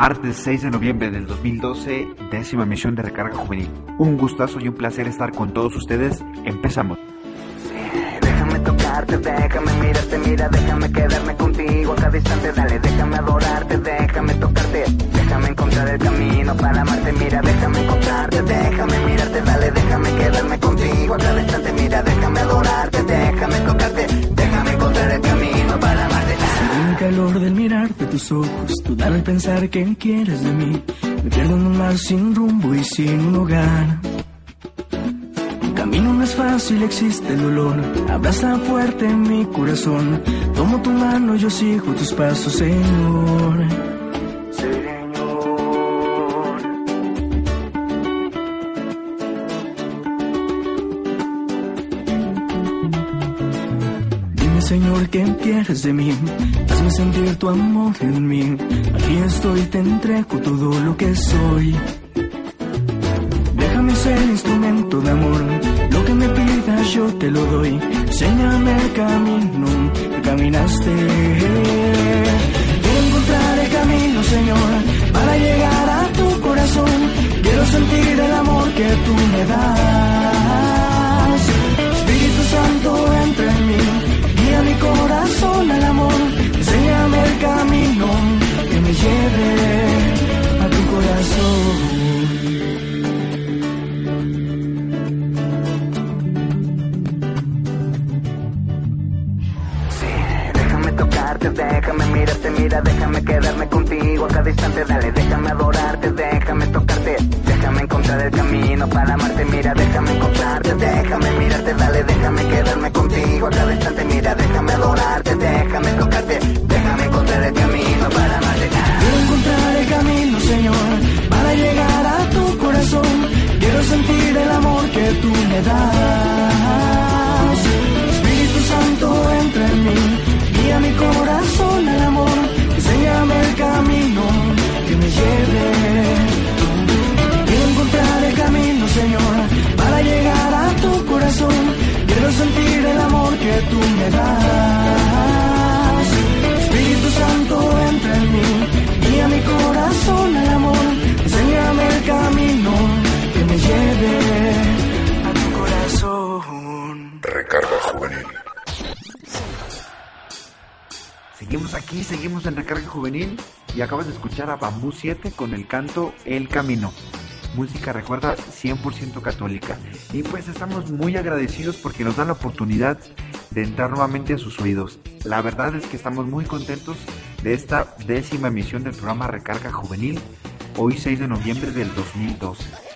Martes 6 de noviembre del 2012, décima emisión de Recarga Juvenil. Un gustazo y un placer estar con todos ustedes. Empezamos. Déjame tocarte, déjame mirarte, mira, déjame quedarme contigo a cada instante, dale, déjame adorarte, déjame tocarte, déjame encontrar el camino para amarte, mira, déjame encontrarte, déjame mirarte, dale, déjame quedarme contigo a cada instante, mira, déjame adorarte, déjame tocarte, déjame encontrar el camino para amarte. El calor del mirarte tus ojos, tu dar al pensar que quieres de mí. Me pierdo en un mar sin rumbo y sin un hogar. Camino no es fácil, existe el dolor. Abraza fuerte mi corazón. Tomo tu mano, yo sigo tus pasos. Señor. ¿Qué quieres de mí? Hazme sentir tu amor en mí. Aquí estoy, te entrego todo lo que soy. Déjame ser instrumento de amor. Lo que me pidas yo te lo doy. Enséñame el camino que caminaste. Quiero encontrar el camino, Señor, para llegar a tu corazón. Quiero sentir el amor que tú me das. En Recarga Juvenil y acabas de escuchar a Bambú 7 con el canto El Camino. Música, recuerda, 100% católica. Y pues estamos muy agradecidos porque nos dan la oportunidad de entrar nuevamente a sus oídos. La verdad es que estamos muy contentos de esta décima emisión del programa Recarga Juvenil, hoy 6 de noviembre del 2012.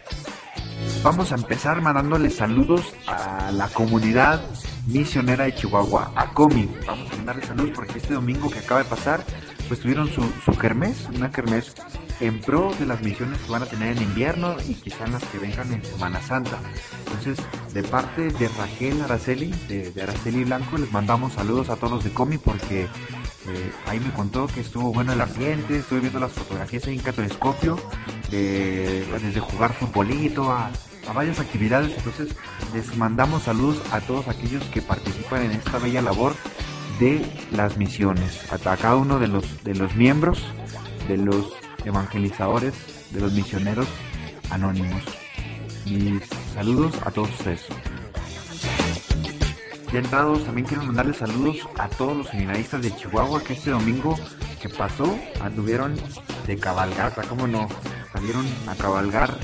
Vamos a empezar mandándoles saludos a la comunidad misionera de Chihuahua, a Comi. Vamos a mandarles saludos porque este domingo que acaba de pasar, pues tuvieron su, su kermés, una kermés en pro de las misiones que van a tener en invierno y quizá en las que vengan en Semana Santa. Entonces, de parte de Raquel Araceli, de, de Araceli Blanco, les mandamos saludos a todos los de Comi porque ahí me contó que estuvo bueno el ambiente, estuve viendo las fotografías ahí en Catorescopio, de, desde jugar futbolito a, varias actividades, entonces les mandamos saludos a todos aquellos que participan en esta bella labor de las misiones, a, a cada uno de los, de los miembros, de los evangelizadores, de los misioneros anónimos. Mis saludos a todos ustedes. Entrados, también quiero mandarles saludos a todos los seminaristas de Chihuahua que este domingo que pasó anduvieron de cabalgata, ¿cómo no? Salieron a cabalgar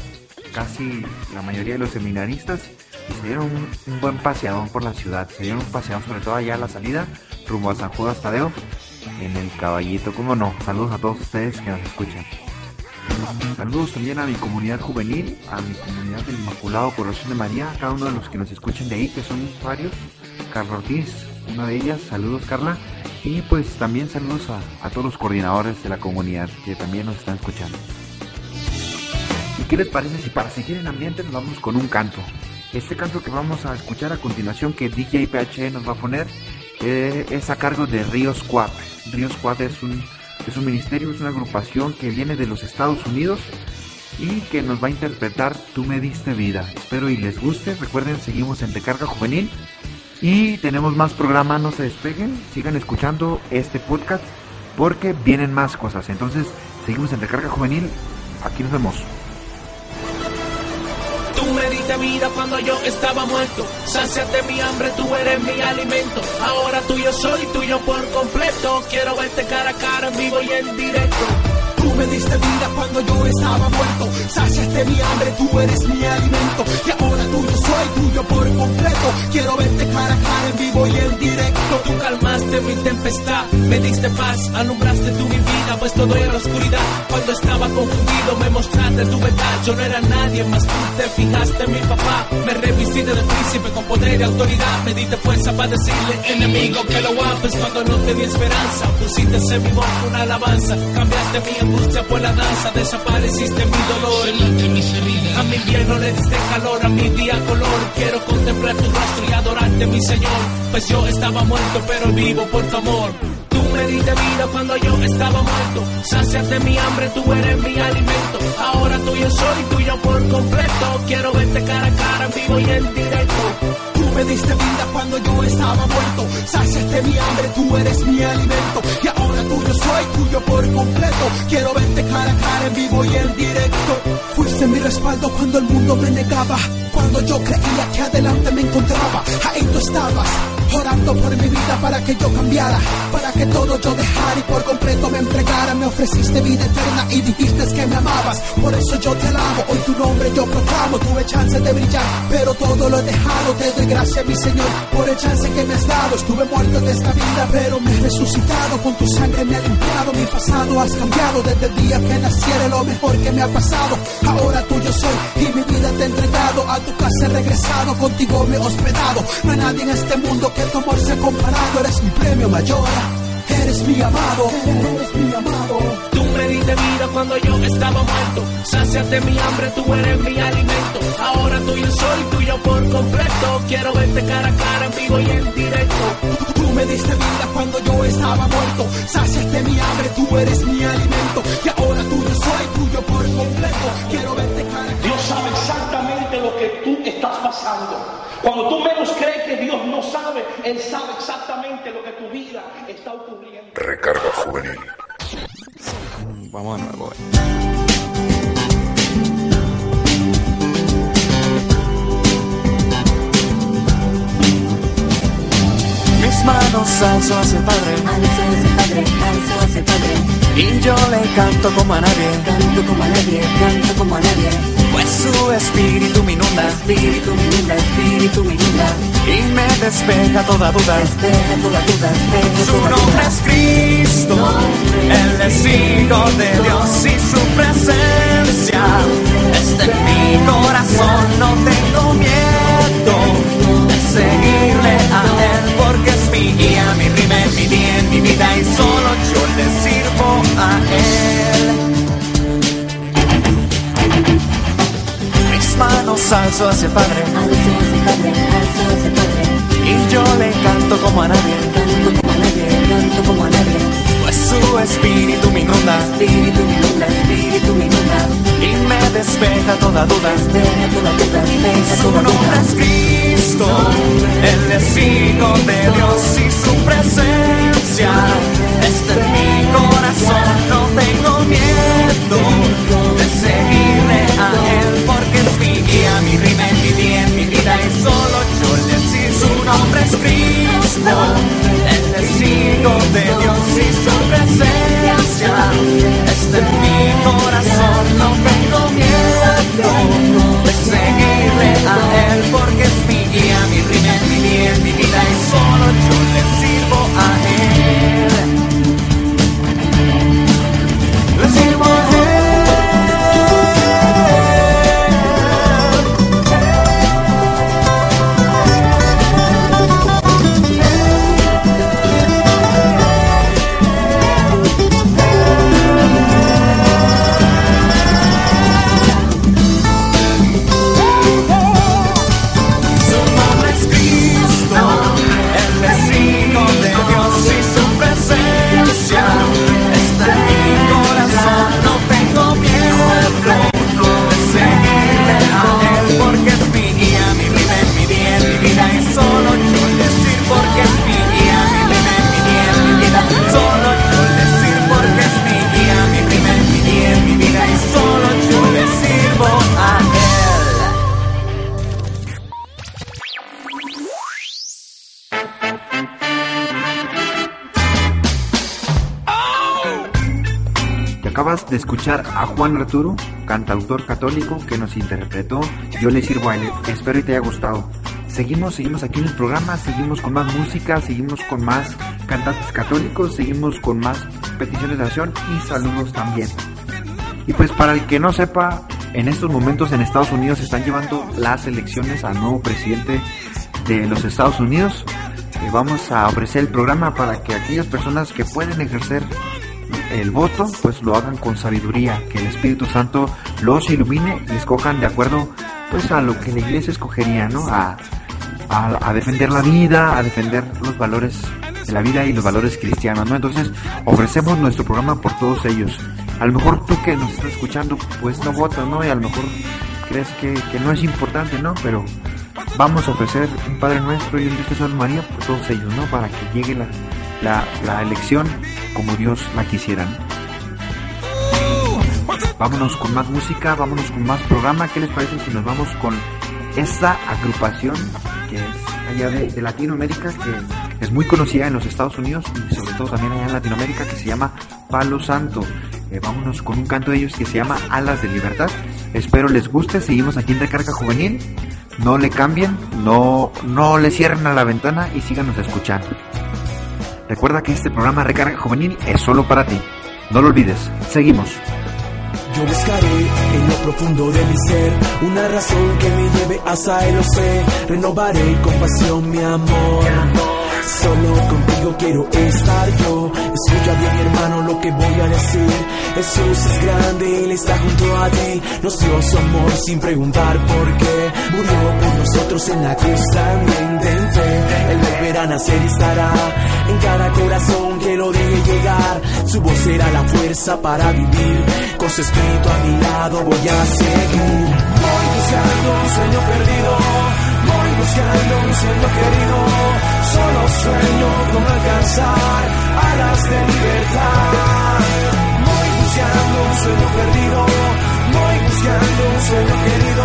casi la mayoría de los seminaristas y se dieron un, buen paseadón por la ciudad. Se dieron un paseadón sobre todo allá a la salida, rumbo a San Judas Tadeo, en el caballito, ¿cómo no? Saludos a todos ustedes que nos escuchan. Saludos también a mi comunidad juvenil, a mi comunidad del Inmaculado Corazón de María, a cada uno de los que nos escuchen de ahí, que son varios. Carlos Ortiz, una de ellas. Saludos Carla. Y pues también saludos a, a todos los coordinadores de la comunidad que también nos están escuchando. ¿Y qué les parece si para seguir en ambiente nos vamos con un canto? Este canto que vamos a escuchar a continuación que DJ PH nos va a poner eh, es a cargo de Ríos Quad. Ríos Quad es un, es un ministerio, es una agrupación que viene de los Estados Unidos y que nos va a interpretar Tú me diste vida. Espero y les guste. Recuerden, seguimos en Recarga Juvenil y tenemos más programa. No se despeguen, sigan escuchando este podcast porque vienen más cosas. Entonces, seguimos en Recarga Juvenil. Aquí nos vemos. Tú me diste vida cuando yo estaba muerto. Sáciate mi hambre, tú eres mi alimento. Ahora tuyo soy, tuyo por completo. Quiero verte cara a cara, en vivo y en directo. Tú me diste vida cuando yo estaba muerto. Sáciate mi hambre, tú eres mi alimento. Y ahora tuyo soy, tuyo por completo. Quiero verte cara a cara, en vivo y en directo. Tú calmaste mi tempestad, me diste paz, alumbraste tu mi vida, pues todo era oscuridad. Cuando estaba confundido, me mostraste tu verdad. Yo no era nadie más, tú te fijaste en mi papá. Me revististe de príncipe con poder y autoridad. Me diste fuerza para decirle, enemigo, que lo aguantes cuando no te di esperanza. Pusiste en mi boca una alabanza, cambiaste mi angustia por la danza, desapareciste mi dolor. A mi invierno le diste calor, a mi día color. Quiero contemplar tu rostro y adorarte, mi Señor. Pues yo estaba muerto, pero vivo por tu amor. Tú me diste vida cuando yo estaba muerto. Sáciate mi hambre, tú eres mi alimento. Ahora tuyo soy, tuyo por completo. Quiero verte cara a cara, vivo y en directo. Me diste vida cuando yo estaba muerto. Sáciate mi hambre, tú eres mi alimento. Y ahora tuyo soy, tuyo por completo. Quiero verte cara a cara, en vivo y en directo. Fuiste mi respaldo cuando el mundo me negaba. Cuando yo creía que adelante me encontraba. Ahí tú estabas. Orando por mi vida para que yo cambiara, para que todo yo dejara y por completo me entregara. Me ofreciste vida eterna y dijiste que me amabas. Por eso yo te alabo, hoy tu nombre yo proclamo. Tuve chance de brillar, pero todo lo he dejado. Te doy gracias, mi Señor, por el chance que me has dado. Estuve muerto de esta vida, pero me he resucitado. Con tu sangre me ha limpiado, mi pasado has cambiado. Desde el día que naciera, lo mejor que me ha pasado. Ahora tuyo soy y mi vida te he entregado. A tu casa he regresado, contigo me he hospedado. No hay nadie en este mundo que tu amor sea comparado. Eres mi premio mayor, eres mi amado, eres mi amado. Tú diste vida cuando yo estaba muerto. Sáciate mi hambre, tú eres mi alimento. Ahora tuyo soy, tuyo por completo. Quiero verte cara a cara, en vivo y en directo. Tú me diste vida cuando yo estaba muerto. Sáciate mi hambre, tú eres mi alimento. Y ahora tuyo soy, tuyo por completo. Quiero verte cara a cara. Dios sabe exactamente lo que tú estás pasando. Cuando tú menos crees que Dios no sabe, Él sabe exactamente lo que tu vida está ocurriendo. Recarga juvenil. Vamos de nuevo. eh. Mis manos alzo hacia el Padre Alzo hacia Padre, alzo hacia Padre, y yo le canto como a nadie, canto como a nadie, canto como a nadie. pues su espíritu me inunda Espíritu me inunda, espíritu me inunda, despeja toda duda. despeja toda duda, despeja Su toda nombre duda. es Cristo, Él es Hijo de Dios y su presencia está en mi corazón. No tengo miedo de seguirle a Él porque es mi guía, mi rima, mi bien, mi vida y solo yo le sirvo a Él. Mis manos alzo hacia el Padre yo le canto como a nadie, canto como a nadie, canto como a nadie. pues su espíritu me inunda. Espíritu me inunda, espíritu me inunda, y me despeja toda duda. despeja toda duda, despeja Su toda nombre duda. es Cristo, Él es Hijo de Dios y su presencia a Juan Arturo, cantautor católico que nos interpretó Yo le sirvo a él. Espero y te haya gustado. Seguimos, seguimos aquí en el programa, seguimos con más música, seguimos con más cantantes católicos, seguimos con más peticiones de oración y saludos también. Y pues para el que no sepa, en estos momentos en Estados Unidos se están llevando las elecciones al nuevo presidente de los Estados Unidos. Eh, vamos a ofrecer el programa para que aquellas personas que pueden ejercer el voto, pues lo hagan con sabiduría, que el Espíritu Santo los ilumine y escojan de acuerdo pues a lo que la iglesia escogería, ¿no? A, a, defender la vida, a defender los valores de la vida y los valores cristianos, ¿no? Entonces ofrecemos nuestro programa por todos ellos. A lo mejor tú que nos estás escuchando, pues no votas, ¿no? Y a lo mejor crees que, que no es importante, ¿no? Pero vamos a ofrecer un Padre Nuestro y un Dios María por todos ellos, ¿no? Para que llegue la, la, la elección como Dios la quisiera. ¿no? Vámonos con más música, vámonos con más programa. ¿Qué les parece si nos vamos con esta agrupación que es allá de, de Latinoamérica, que es muy conocida en los Estados Unidos y sobre todo también allá en Latinoamérica, que se llama Palo Santo? Eh, vámonos con un canto de ellos que se llama Alas de Libertad. Espero les guste. Seguimos aquí en Recarga Juvenil. No le cambien, no, no le cierren a la ventana y síganos escuchando. Recuerda que este programa Recarga Juvenil es solo para ti. No lo olvides. Seguimos. Yo buscaré en lo profundo de mi ser una razón que me lleve hasta el sé. Renovaré con pasión mi amor. Solo contigo quiero estar yo. Escucha bien, hermano, lo que voy a decir. Jesús es grande, Él está junto a ti. Nos dio su amor sin preguntar por qué. Murió por nosotros en la cruz también. Él volverá a nacer y estará en cada corazón que lo deje llegar. Su voz será la fuerza para vivir. Con su espíritu a mi lado voy a seguir. Voy buscando un sueño perdido. Buscando un sueño querido. Solo sueño con alcanzar alas de libertad. Voy buscando un sueño perdido. Voy buscando un sueño querido.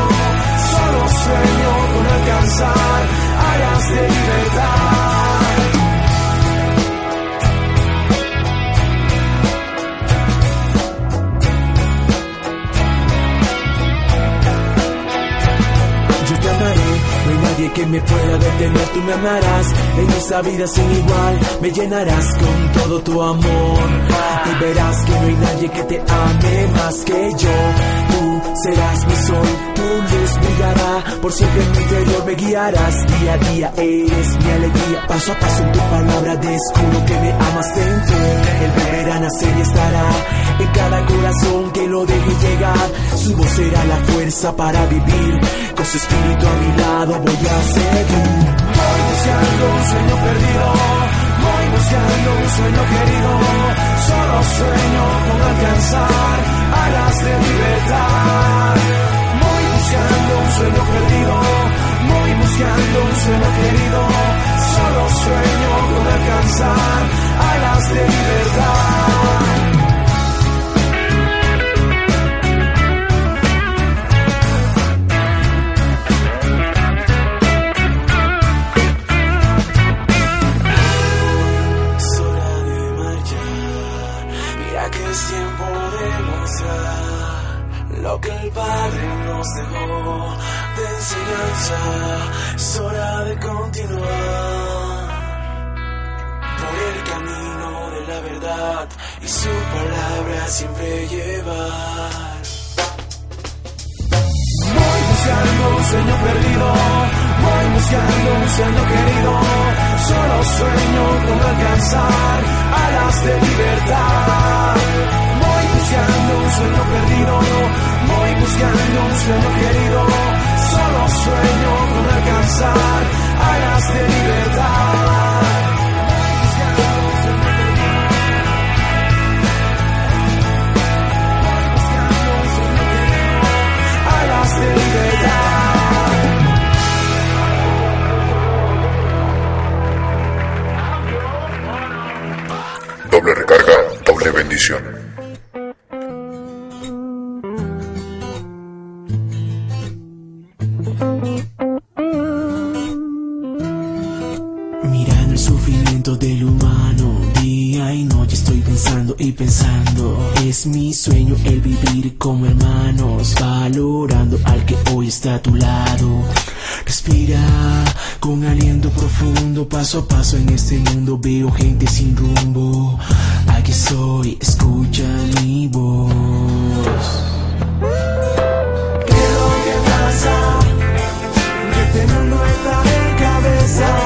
Solo sueño con alcanzar alas de libertad. Que me pueda detener, tú me amarás en esta vida sin igual, me llenarás con todo tu amor y verás que no hay nadie que te ame más que yo. Serás mi sol, tu luz brillará, por siempre en mi interior me guiarás, día a día eres mi alegría, paso a paso en tu palabra descubro que me amas dentro, el volverá a nacer y estará en cada corazón que lo deje llegar, su voz será la fuerza para vivir, con su espíritu a mi lado voy a seguir. Voy buscando un sueño perdido, voy buscando un sueño querido, solo sueño con alcanzar alas de libertad. Voy buscando un sueño perdido, voy buscando un sueño querido, solo sueño con alcanzar alas de libertad. Padre nos dejó de enseñanza. Es hora de continuar por el camino de la verdad y su palabra siempre llevar. Voy buscando un sueño perdido, voy buscando un sueño querido, solo sueño con alcanzar alas de libertad. Voy buscando un sueño perdido, voy buscando un sueño querido, solo sueño con alcanzar alas de libertad. Alas de libertad. Doble recarga, doble bendición. sufrimiento del humano. Día y noche estoy pensando y pensando. Es mi sueño el vivir como hermanos Valorando al que hoy está a tu lado. Respira con aliento profundo Paso a paso en este mundo. Veo gente sin rumbo. Aquí soy, escucha mi voz. ¿Qué es lo que pasa? Que este mundo está de cabeza.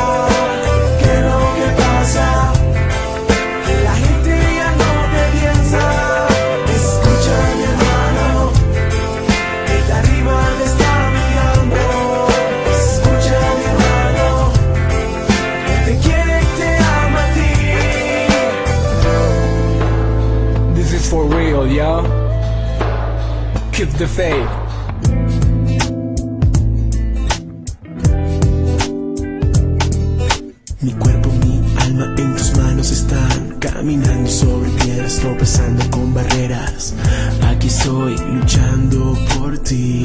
Mi cuerpo, mi alma en tus manos están caminando sobre piedras, tropezando con barreras. Aquí estoy luchando por ti.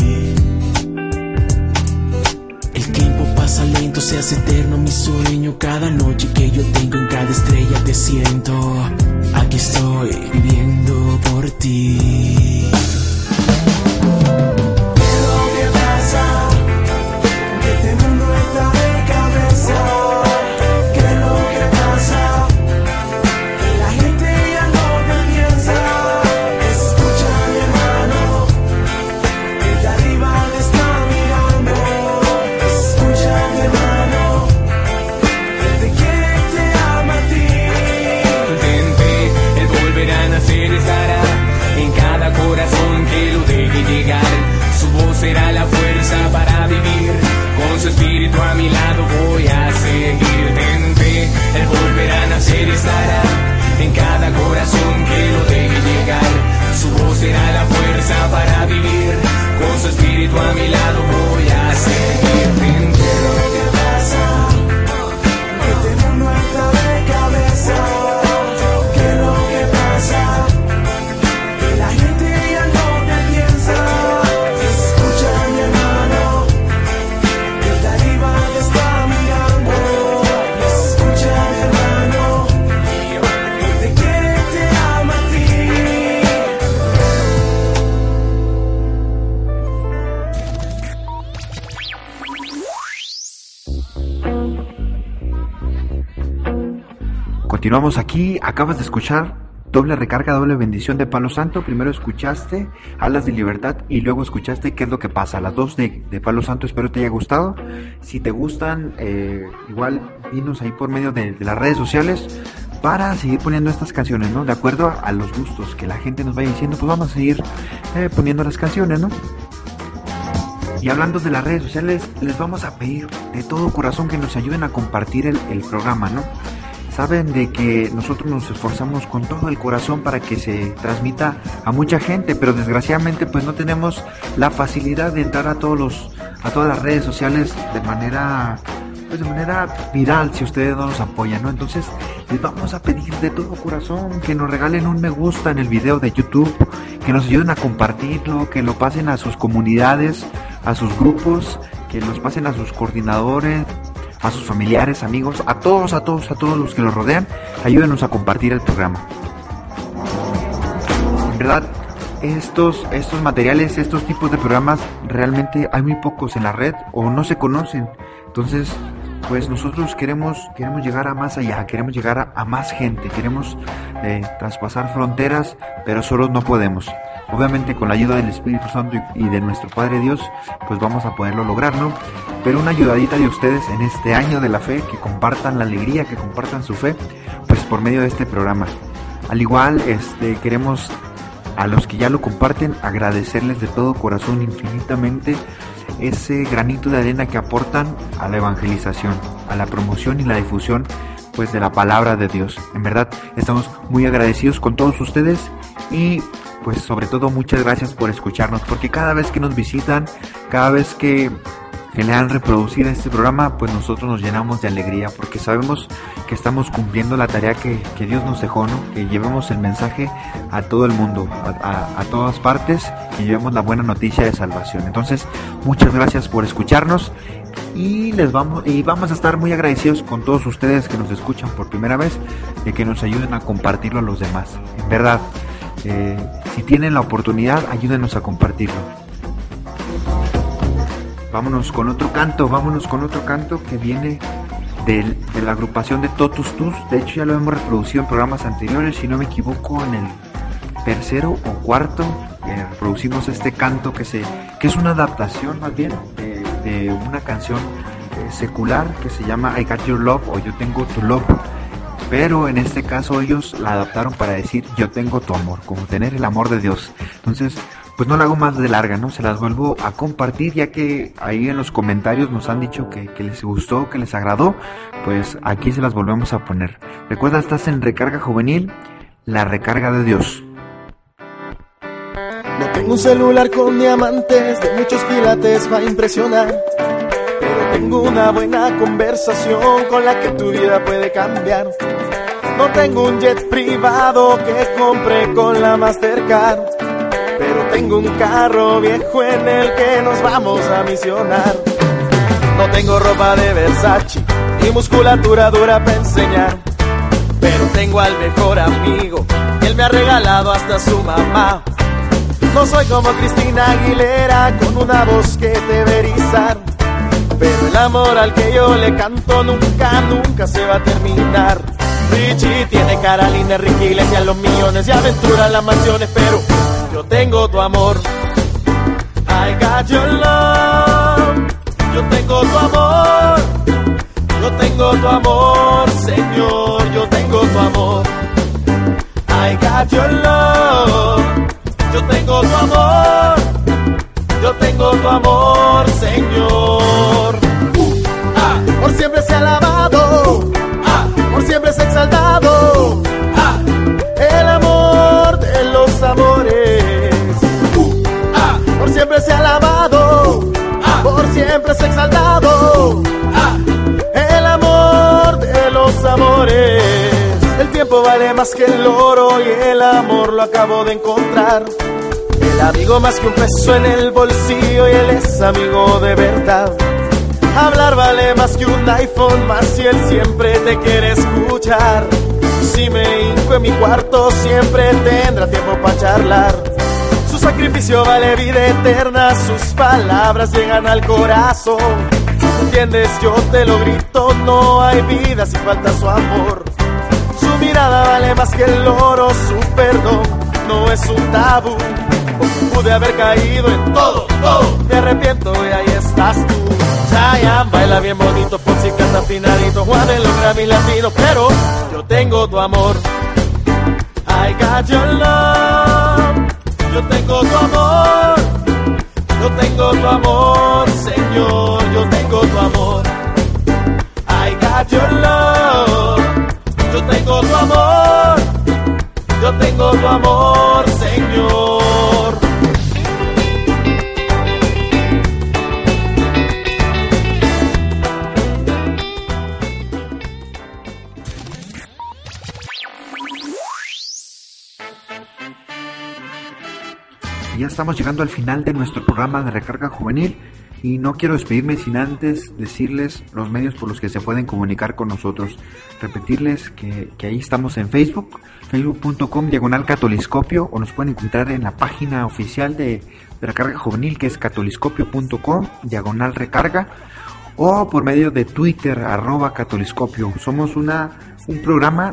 El tiempo pasa lento, se hace eterno mi sueño. Cada noche que yo tengo en cada estrella te siento. Aquí estoy viviendo por ti. Volver a Continuamos aquí, acabas de escuchar doble recarga, doble bendición de Palo Santo. Primero escuchaste Alas de Libertad y luego escuchaste qué es lo que pasa. Las dos de, de Palo Santo, espero te haya gustado. Si te gustan, eh, igual dinos ahí por medio de, las redes sociales para seguir poniendo estas canciones, ¿no? De acuerdo a, los gustos que la gente nos vaya diciendo, pues vamos a seguir eh, poniendo las canciones, ¿no? Y hablando de las redes sociales, les vamos a pedir de todo corazón que nos ayuden a compartir el programa, ¿no? Saben de que nosotros nos esforzamos con todo el corazón para que se transmita a mucha gente, pero desgraciadamente pues no tenemos la facilidad de entrar a todos los a todas las redes sociales de manera pues de manera viral si ustedes no nos apoyan, ¿no? Entonces les vamos a pedir de todo corazón que nos regalen un me gusta en el video de YouTube, que nos ayuden a compartirlo, que lo pasen a sus comunidades, a sus grupos, que los pasen a sus coordinadores, a sus familiares, amigos, a todos, a todos, a todos los que los rodean, ayúdenos a compartir el programa. En verdad, estos, estos materiales, estos tipos de programas, realmente hay muy pocos en la red o no se conocen. Entonces, pues nosotros queremos, queremos llegar a más allá, queremos llegar a, más gente, queremos eh, traspasar fronteras, pero solos no podemos. Obviamente con la ayuda del Espíritu Santo y, y de nuestro Padre Dios, pues vamos a poderlo lograr, ¿no? Pero una ayudadita de ustedes en este año de la fe, que compartan la alegría, que compartan su fe, pues por medio de este programa. Al igual, este, queremos a los que ya lo comparten agradecerles de todo corazón infinitamente ese granito de arena que aportan a la evangelización, a la promoción y la difusión pues de la palabra de Dios. En verdad estamos muy agradecidos con todos ustedes y pues sobre todo muchas gracias por escucharnos porque cada vez que nos visitan, cada vez que que le han reproducido este programa, pues nosotros nos llenamos de alegría porque sabemos que estamos cumpliendo la tarea que, que Dios nos dejó, ¿no? Que llevemos el mensaje a todo el mundo, a, a, todas partes y llevemos la buena noticia de salvación. Entonces, muchas gracias por escucharnos y les vamos y vamos a estar muy agradecidos con todos ustedes que nos escuchan por primera vez y que nos ayuden a compartirlo a los demás. En verdad, eh, Si tienen la oportunidad, ayúdenos a compartirlo. Vámonos con otro canto, vámonos con otro canto que viene del- de la agrupación de Totus Tus. De hecho, ya lo hemos reproducido en programas anteriores, si no me equivoco, en el tercero o cuarto. eh, reproducimos este canto que, es una adaptación más bien de, de una canción eh, secular que se llama I Got Your Love o Yo Tengo Tu Love. Pero en este caso ellos la adaptaron para decir yo tengo tu amor, como tener el amor de Dios. Entonces, pues no la hago más de larga, ¿no? Se las vuelvo a compartir ya que ahí en los comentarios nos han dicho que, les gustó, que les agradó. Pues aquí se las volvemos a poner. Recuerda, estás en Recarga Juvenil, la recarga de Dios. No tengo un celular con diamantes de muchos quilates para impresionar. Pero tengo una buena conversación con la que tu vida puede cambiar. No tengo un jet privado que compré con la Mastercard. Pero tengo un carro viejo en el que nos vamos a misionar. No tengo ropa de Versace y musculatura dura para enseñar. Pero tengo al mejor amigo, él me ha regalado hasta su mamá. No soy como Cristina Aguilera con una voz que te ve erizar. Pero el amor al que yo le canto nunca, nunca se va a terminar. Richie tiene cara linda, Ricky Iglesias, los millones y aventuras, las mansiones, pero yo tengo tu amor. I got your love. Yo tengo tu amor. Yo tengo tu amor, Señor. Yo tengo tu amor. I got your love. Yo tengo tu amor. Yo tengo tu amor, Señor. Ah, por siempre se ha alabado. Ah, por siempre se ha exaltado. Exaltado. Ah, el amor de los amores. El tiempo vale más que el oro y el amor lo acabo de encontrar. El amigo más que un peso en el bolsillo y él es amigo de verdad. Hablar vale más que un iPhone, más si él siempre te quiere escuchar. Si me hinco en mi cuarto, siempre tendrá tiempo para charlar. Sacrificio vale vida eterna, sus palabras llegan al corazón. ¿Entiendes? Yo te lo grito, no hay vida si falta su amor. Su mirada vale más que el oro, su perdón no es un tabú. Pude haber caído en todo, todo. Me arrepiento y ahí estás tú. Chayanne baila bien bonito, Fonsi canta afinadito, Juan en los Grammy latinos, pero yo tengo tu amor. I got your love. Yo tengo tu amor. Yo tengo tu amor, Señor. Yo tengo tu amor. I got your love. Yo tengo tu amor. Yo tengo tu amor, estamos llegando al final de nuestro programa de recarga juvenil y no quiero despedirme sin antes decirles los medios por los que se pueden comunicar con nosotros. Repetirles que, que ahí estamos en Facebook, facebook.com diagonal catoliscopio o nos pueden encontrar en la página oficial de, de recarga juvenil que es catoliscopio.com diagonal recarga o por medio de Twitter arroba catoliscopio. Somos una, un programa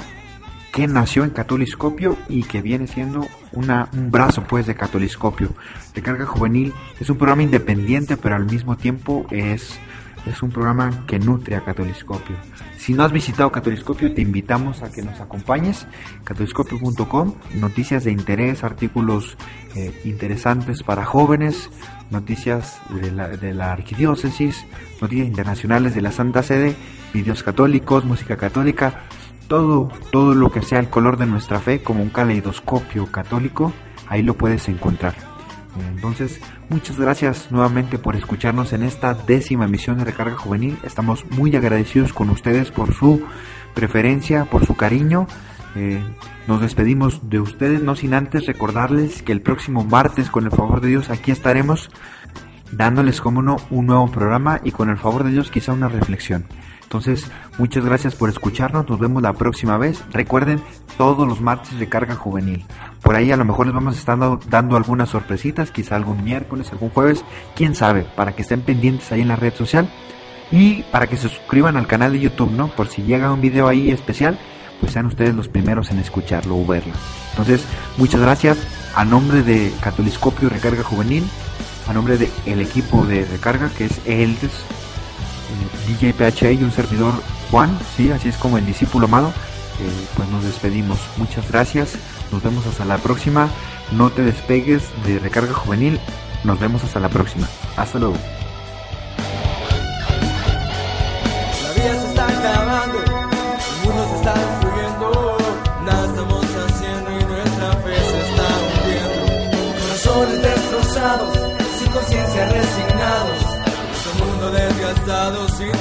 que nació en Catoliscopio y que viene siendo un brazo pues de Catoliscopio. Recarga Juvenil es un programa independiente pero al mismo tiempo es, es un programa que nutre a Catoliscopio. Si no has visitado Catoliscopio te invitamos a que nos acompañes. Catoliscopio.com, noticias de interés, artículos eh, interesantes para jóvenes, noticias de la, de arquidiócesis, noticias internacionales de la Santa Sede, videos católicos, música católica, todo, todo lo que sea el color de nuestra fe como un caleidoscopio católico, ahí lo puedes encontrar. Entonces, muchas gracias nuevamente por escucharnos en esta décima emisión de Recarga Juvenil. Estamos muy agradecidos con ustedes por su preferencia, por su cariño. Eh, nos despedimos de ustedes, no sin antes recordarles que el próximo martes, con el favor de Dios, aquí estaremos dándoles, como no, un nuevo programa y con el favor de Dios quizá una reflexión. Entonces, muchas gracias por escucharnos. Nos vemos la próxima vez. Recuerden, todos los martes de carga juvenil. Por ahí a lo mejor les vamos a estar dando algunas sorpresitas, quizá algún miércoles, algún jueves, quién sabe, para que estén pendientes ahí en la red social y para que se suscriban al canal de YouTube, ¿no? Por si llega un video ahí especial, pues sean ustedes los primeros en escucharlo o verlo. Entonces, muchas gracias a nombre de Catoliscopio Recarga Juvenil, a nombre del el equipo de recarga que es Eldes, DJ PHA y un servidor Juan, sí, así es como el discípulo amado. Eh, pues nos despedimos. Muchas gracias. Nos vemos hasta la próxima. No te despegues de Recarga Juvenil. Nos vemos hasta la próxima. Hasta luego. Desgastado, sin